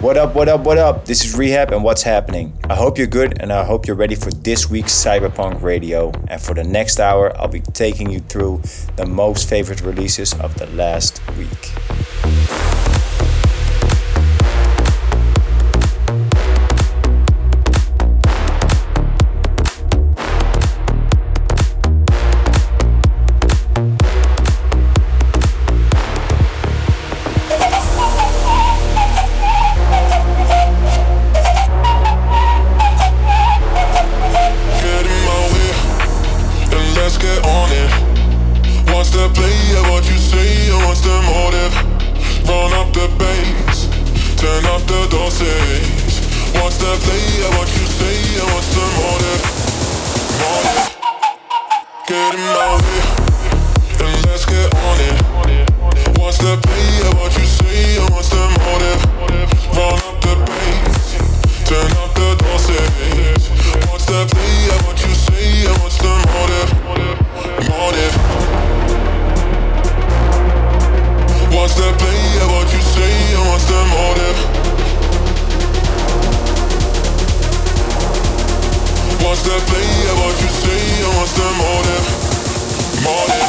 What up, what up, what up? This is R3HAB and what's happening? I hope you're good and I hope you're ready for this week's CYB3RPVNK Radio. And for the next hour, I'll be taking you through the most favorite releases of the last week. must not play about you say I must have more than,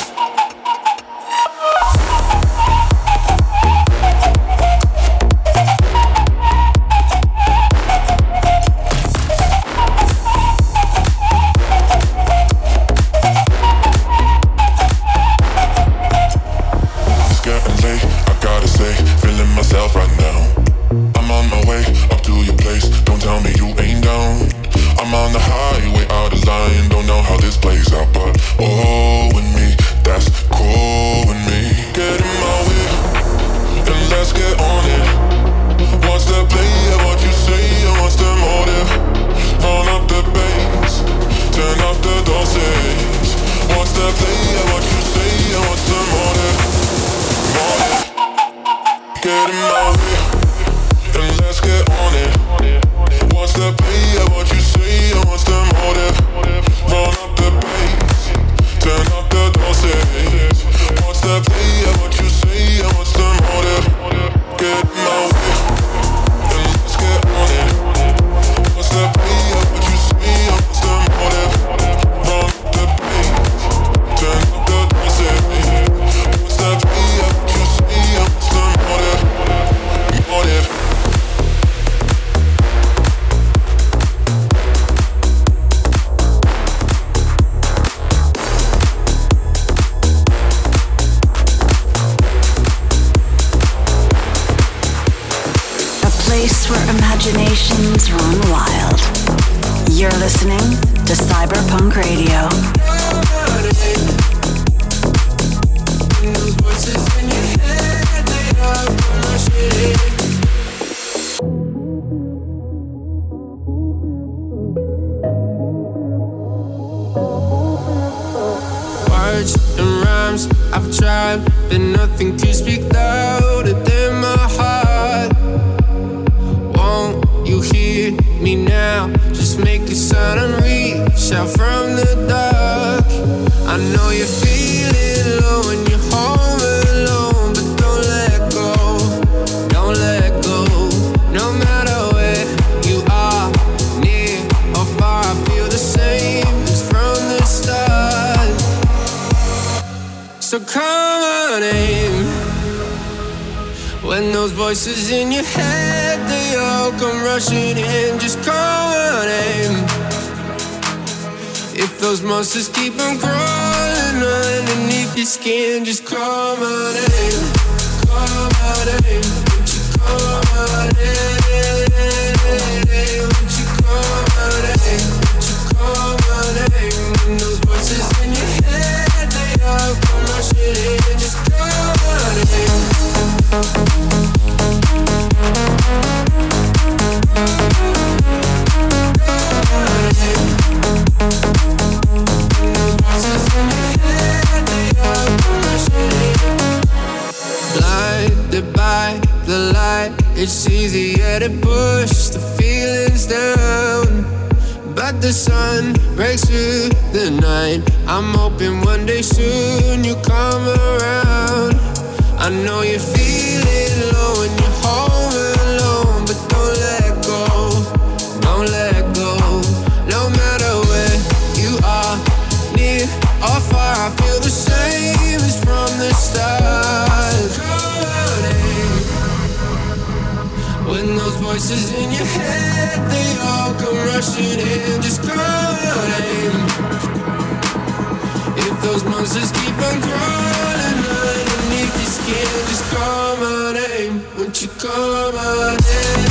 Won't you call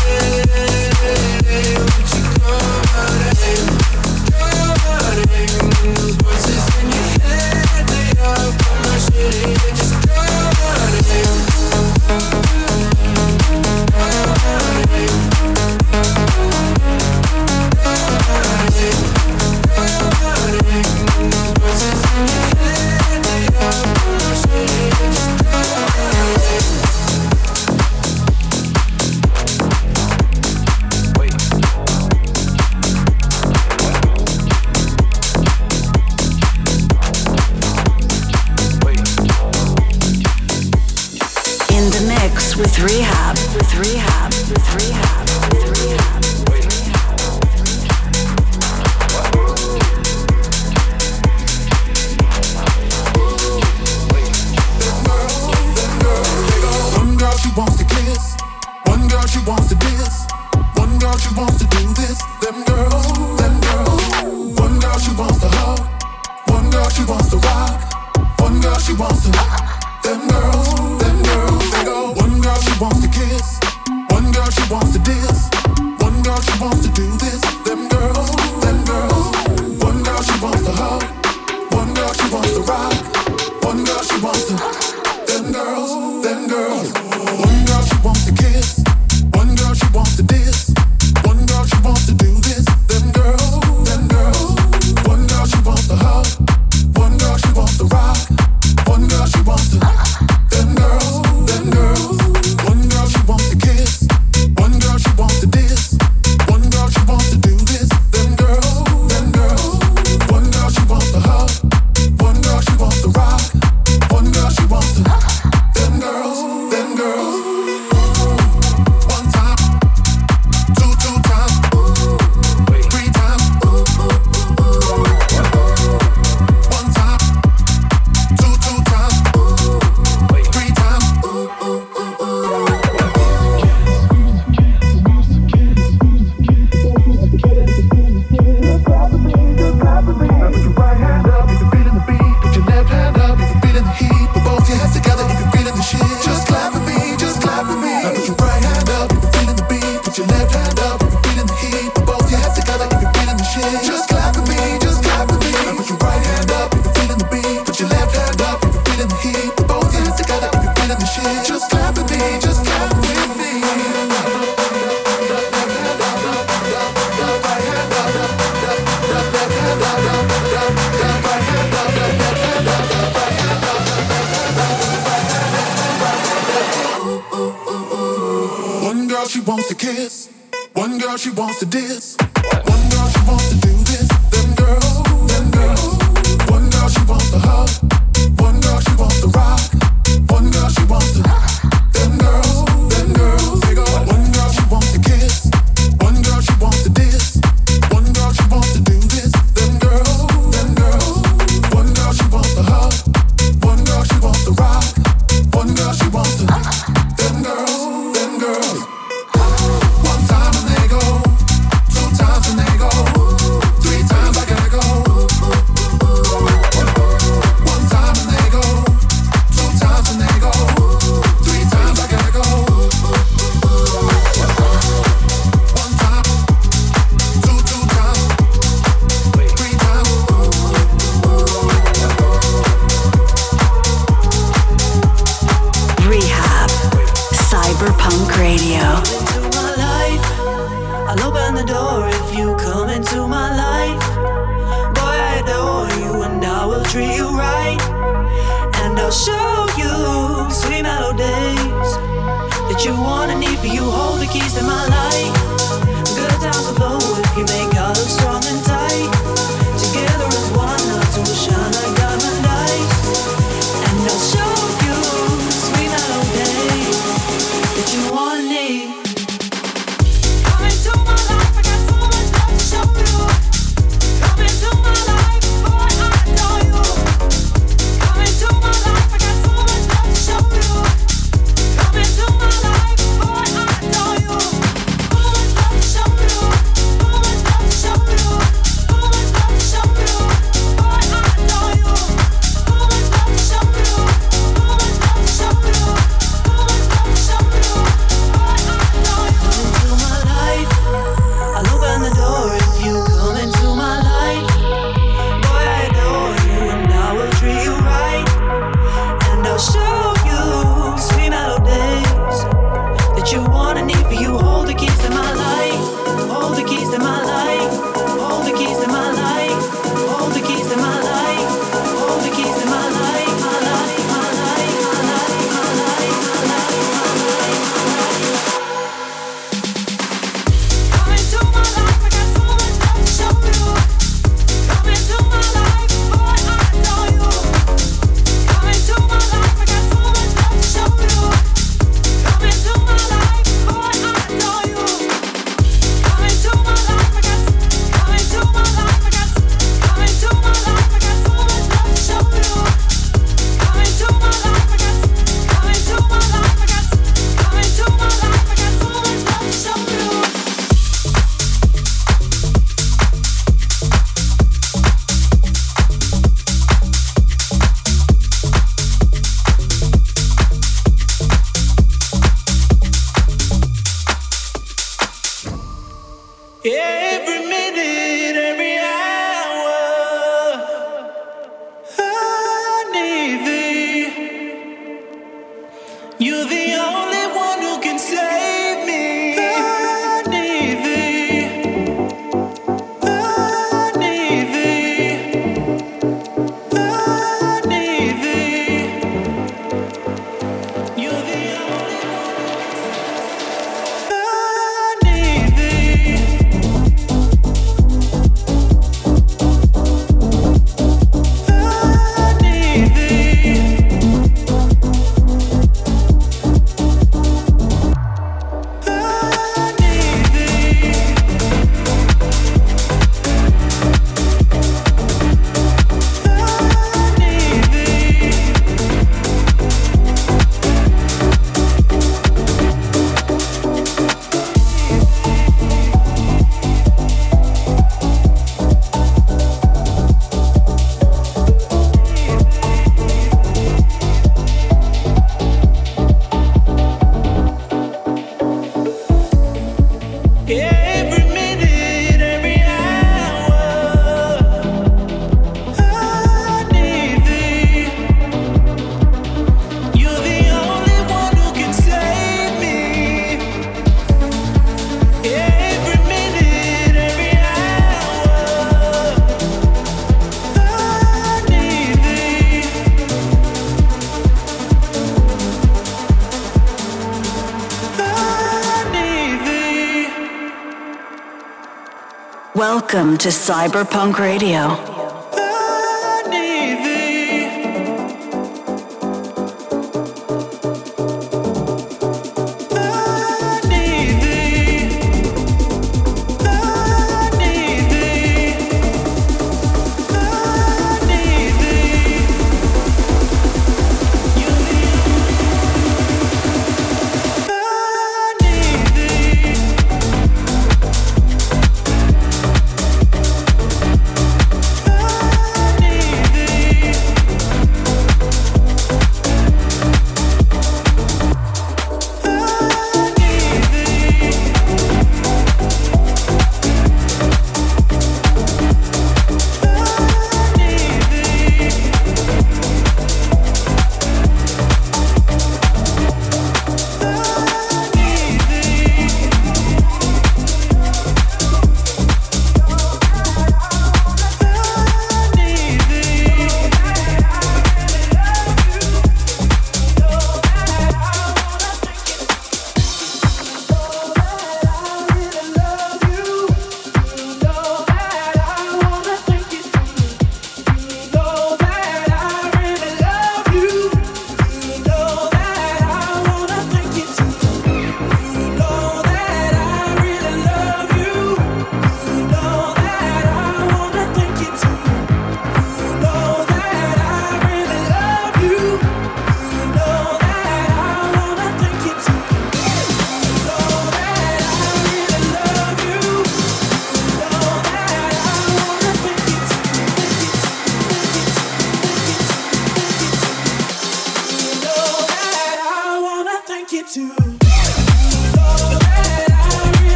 girls, them girls. Welcome to CYB3RPVNK Radio.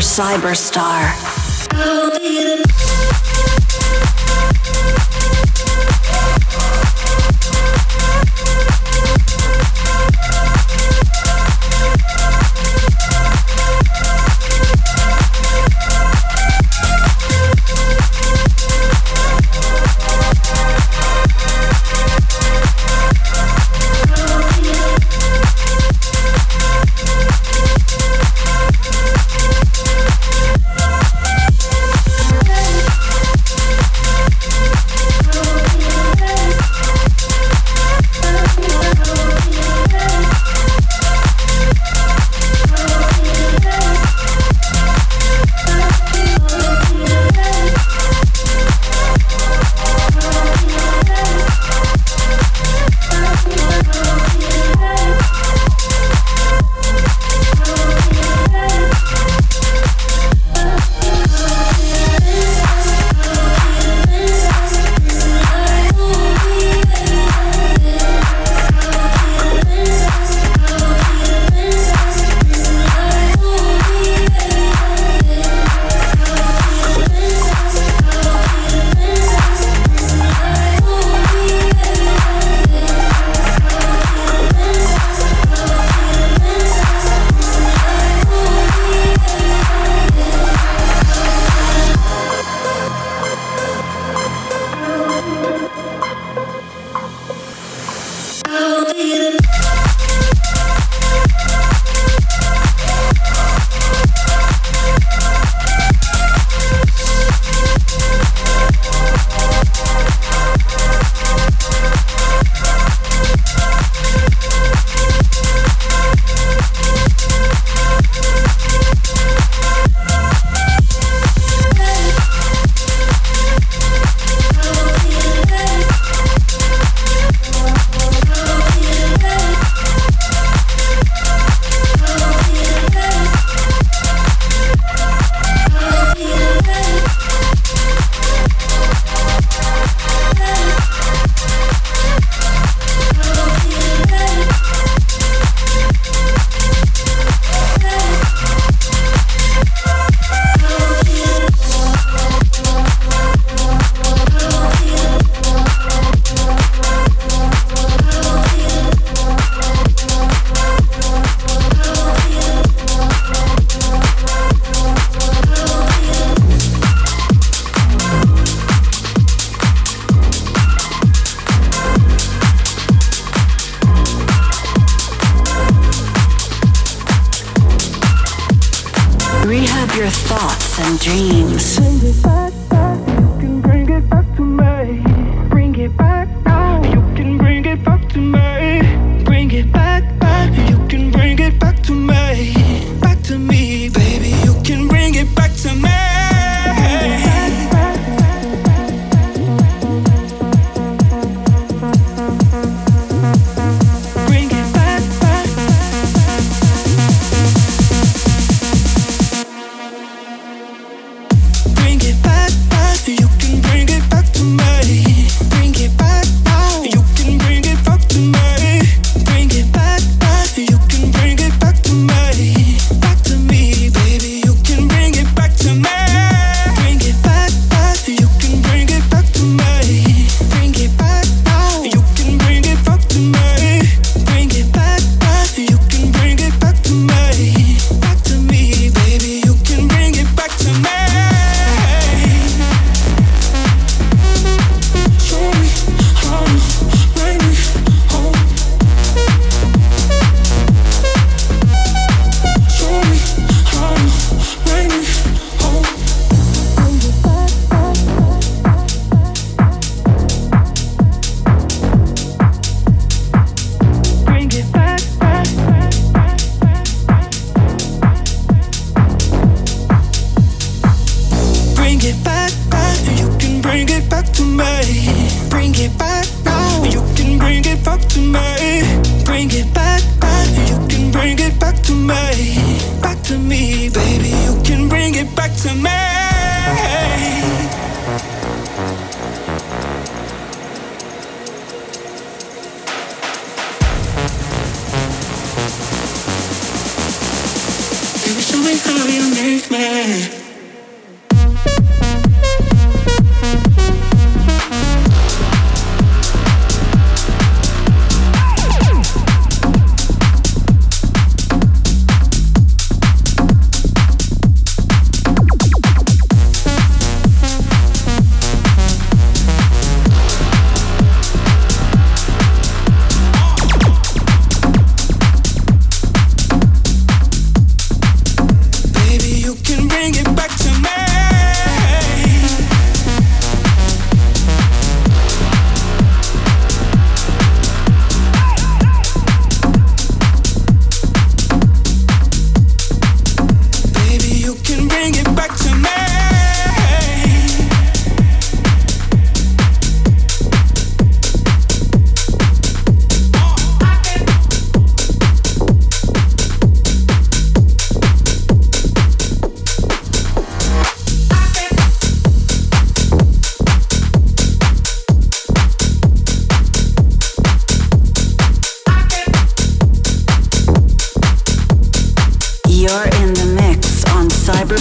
Cyberstar.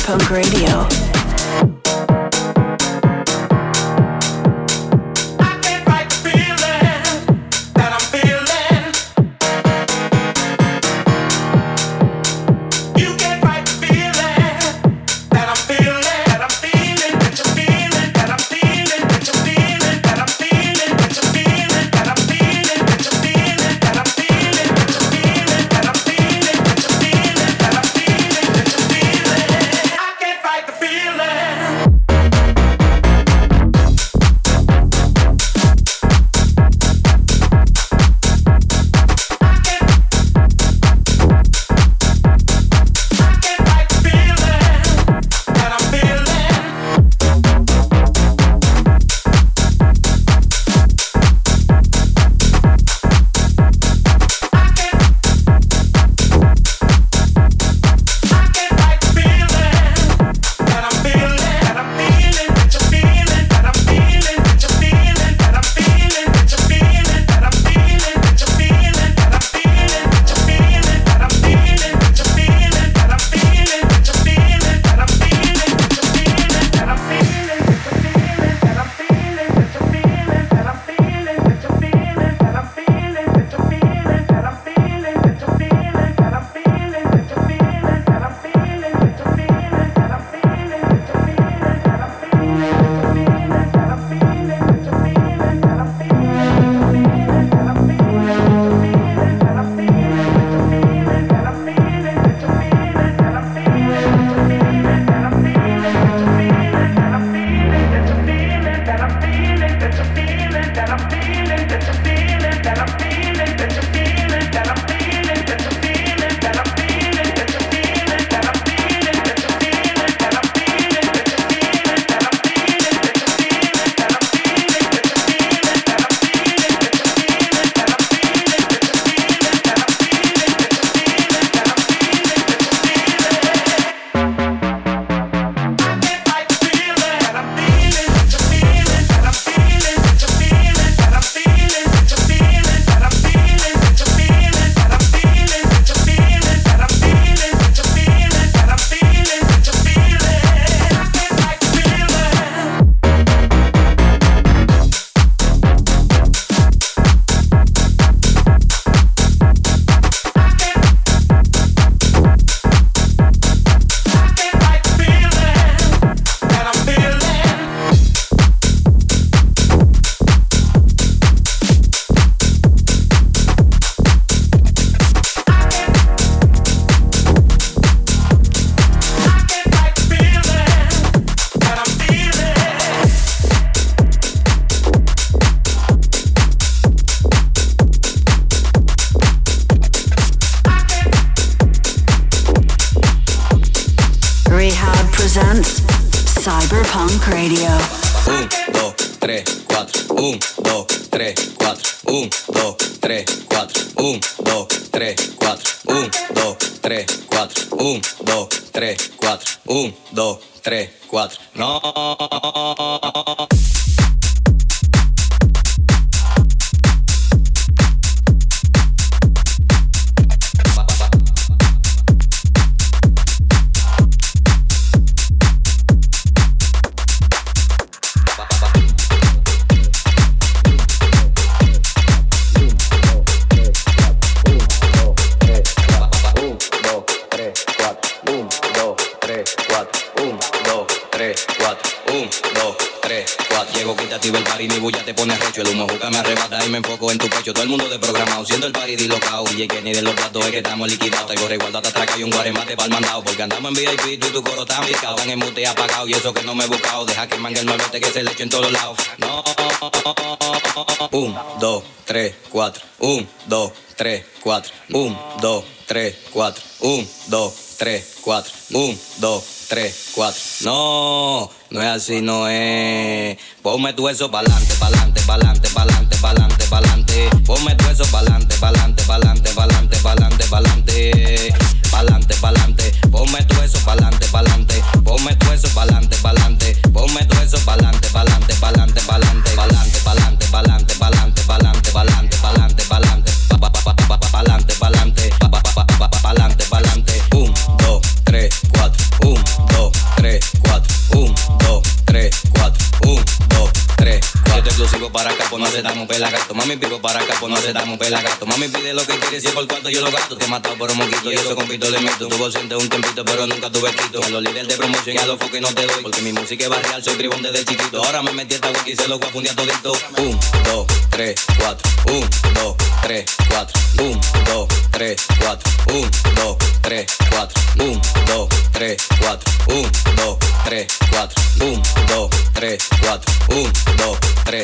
Punk Radio. Porque andamos en VIP y tu coro está picado. En mute apagado y eso que no me he buscado. Deja que mangue el muevete que se le eche en todos lados. No. Un, dos, tres, cuatro. Un, dos, tres, cuatro. Un, dos, tres, cuatro. Un, dos, tres, cuatro. Un, dos, 3, 4. No, no es así, no es. Ponme tu eso pa'lante, pa'lante, pa'lante, pa'lante, pa'lante, pa'lante. Ponme tu eso pa'lante, pa'lante, pa'lante, pa'lante, pa'lante, pa'lante. Pa'lante, pa'lante. Ponme tu eso pa'lante, pa'lante. Ponme tu eso pa'lante, pa'lante. Ponme tu eso pa'lante, pa'lante, pa'lante, pa'lante, pa'lante, pa'lante, pa'lante, pa'lante, pa'lante, pa'lante, pa'lante, pa'lante, pa'lante, pa'lante, pa'lante, pa'lante. 1, 2, 3, 4. 1, 2, 3, 4. Esto exclusivo para acá, pues no aceptamos pelagato. Mami pico para acá, pues no aceptamos pelagato. Mami pide lo que quiere, si es por cuarto yo lo gasto. Te he matado por un moquito y eso compito le meto. Tuvo siente un tempito, pero nunca tuve quito. A los líderes de promoción y a los foques no te doy. Porque mi música es barrial, soy tribón desde chiquito. Ahora me metí esta wiki y se lo voy a fundir todito. 1, 2, 3, 4. 1, 2, 3, 4. 1, 2, 3, 4. 1, 2, 3, 4. 1, 2, 3, 4. 1, 2, 3, 4. 1, 2, 3, 4. 1, 2,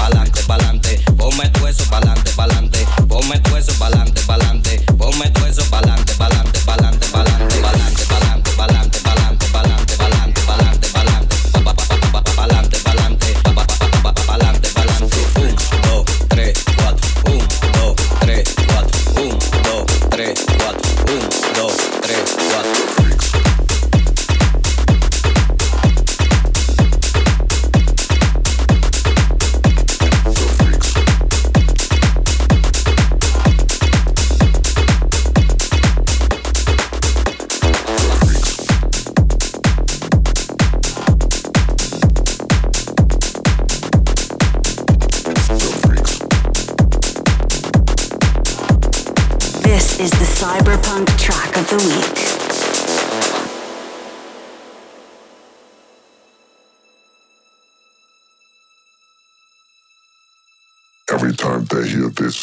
Pa'lante, pa'lante. Ponme tu eso pa'lante, pa'lante. Ponme tu eso pa'lante, pa'lante. Ponme tu eso pa'lante, pa'lante, pa'lante, pa'lante, pa'lante,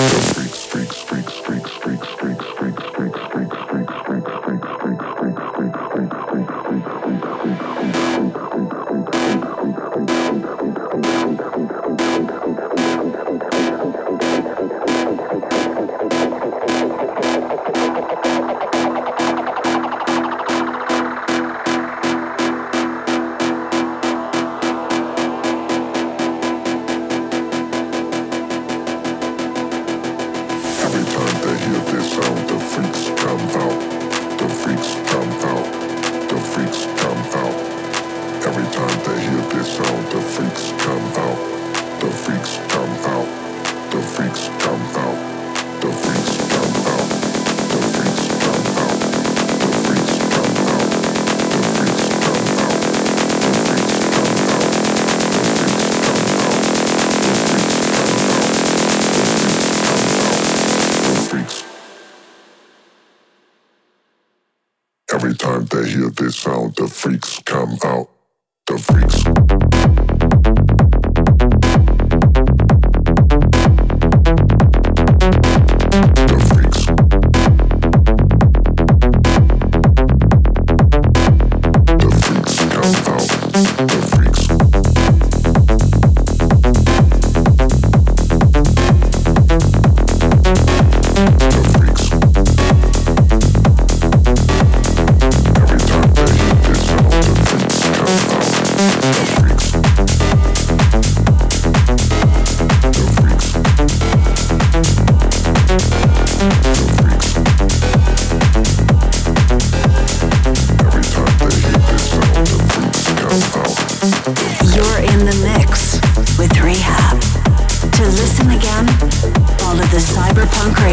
Thank you.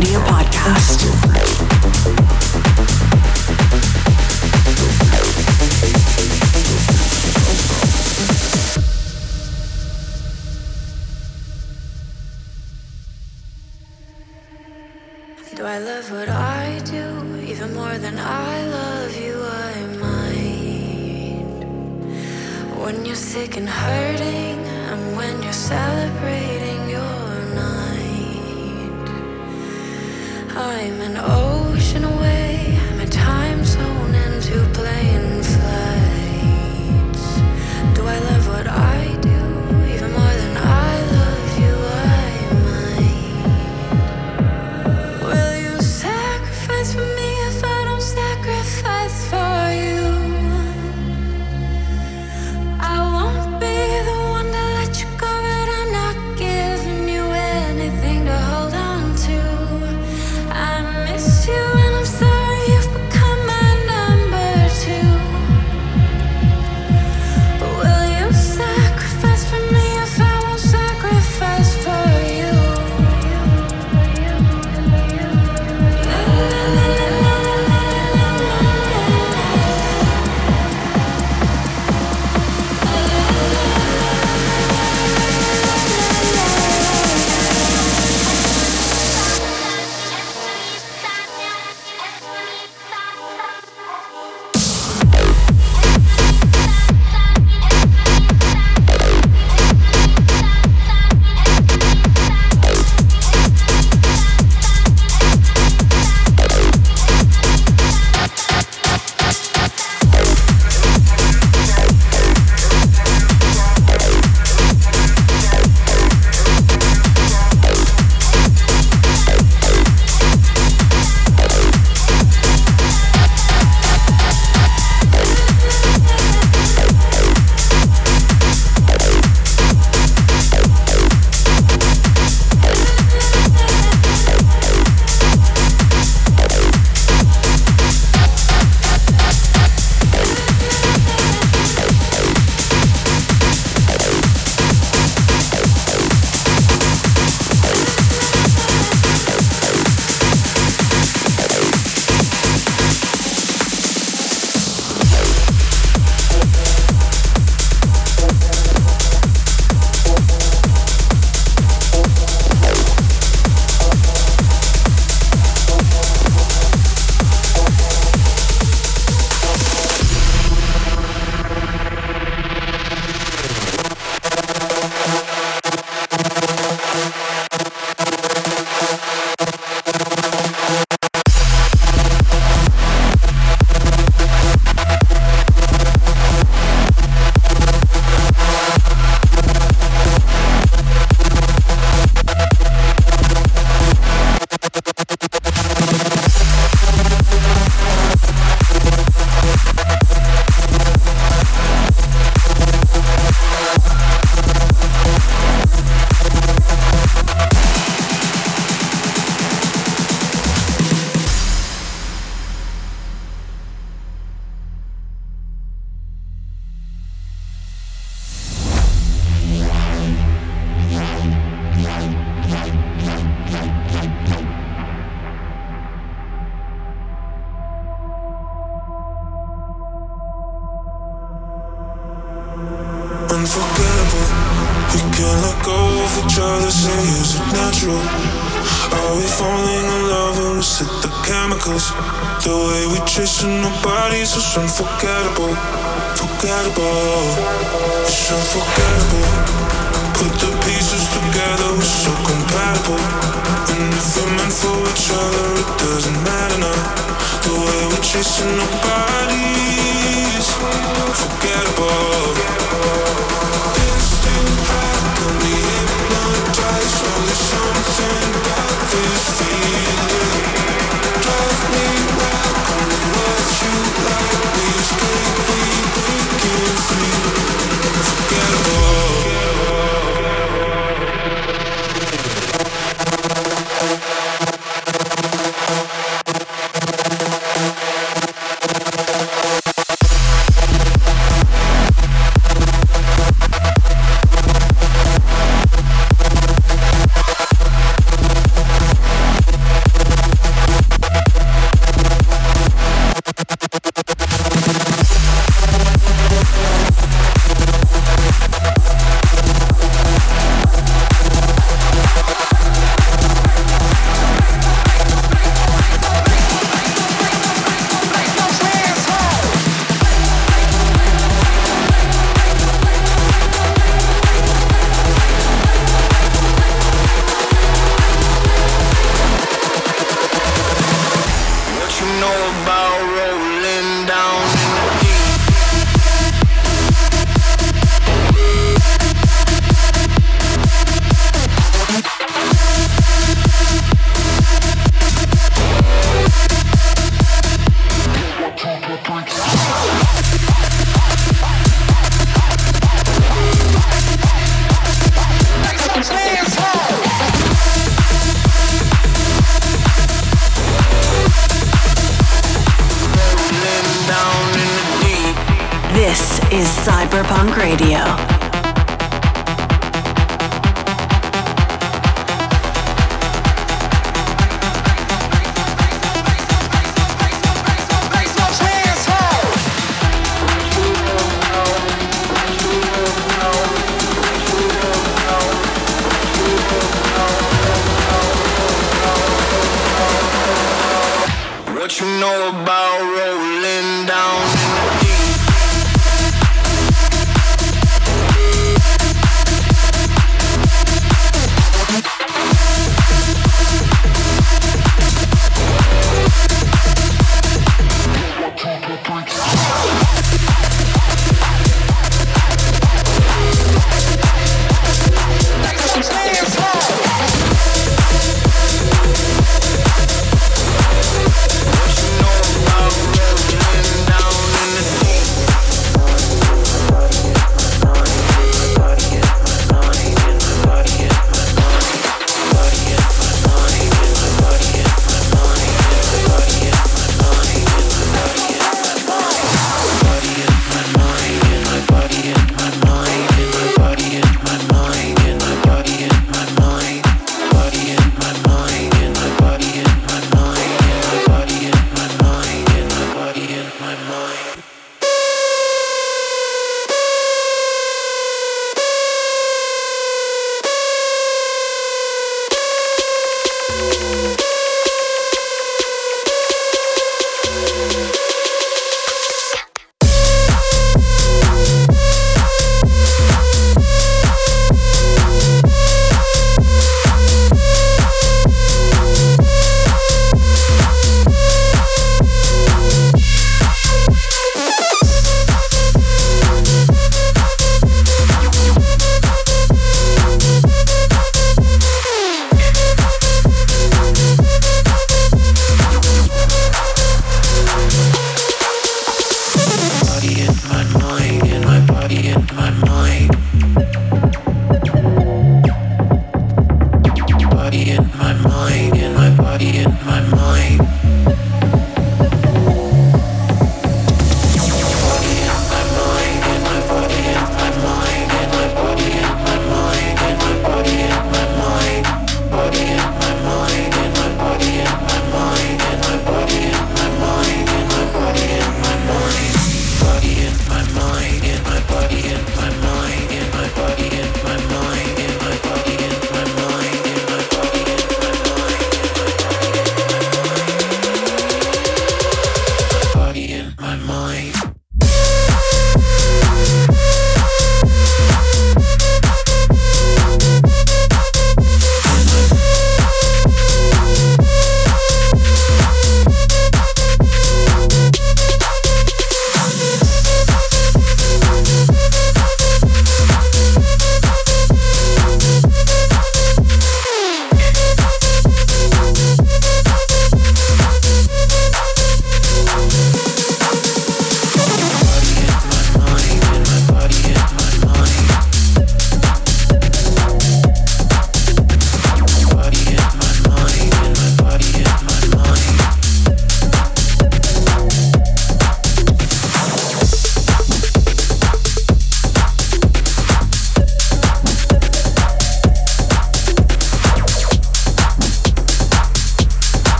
Miss you. It natural? Are we falling in love or is it the chemicals? The way we chasing our bodies is unforgettable, forgettable. It's unforgettable. Put the pieces together, we're so compatible. And if we're meant for each other, it doesn't matter now. The way we're chasing our bodies, forgettable. Something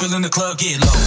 people in the club get low, low,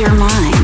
your mind.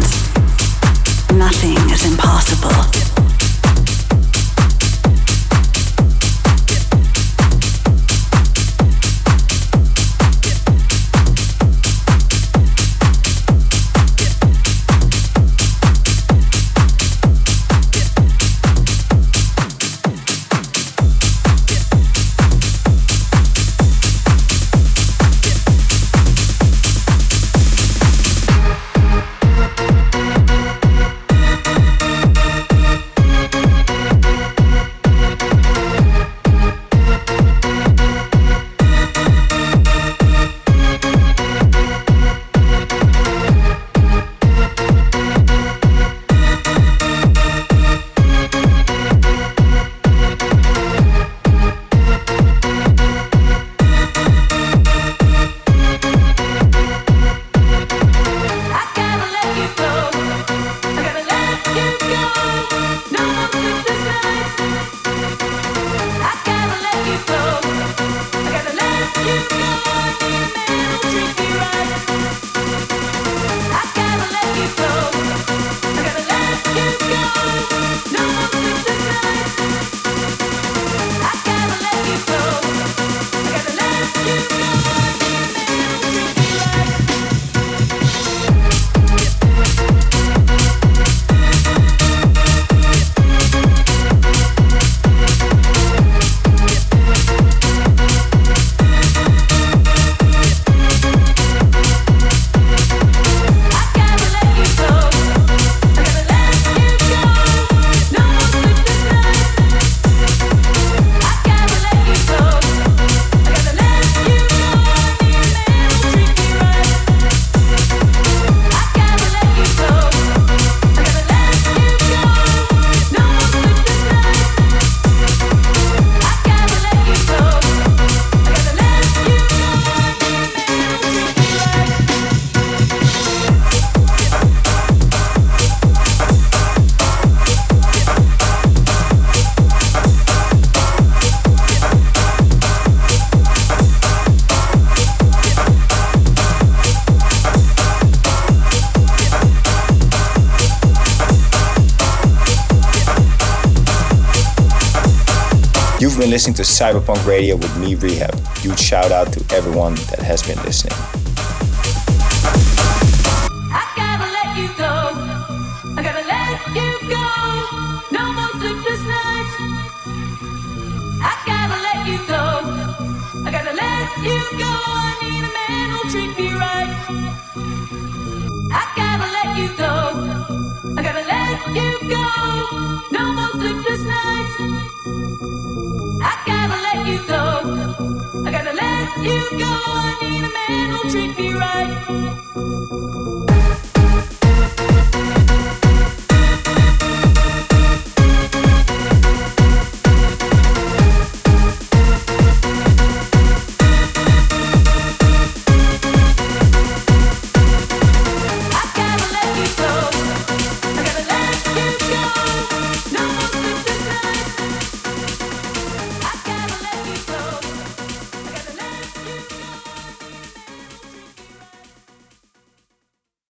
Listening to CYB3RPVNK Radio with me, R3HAB. Huge shout out to everyone that has been listening.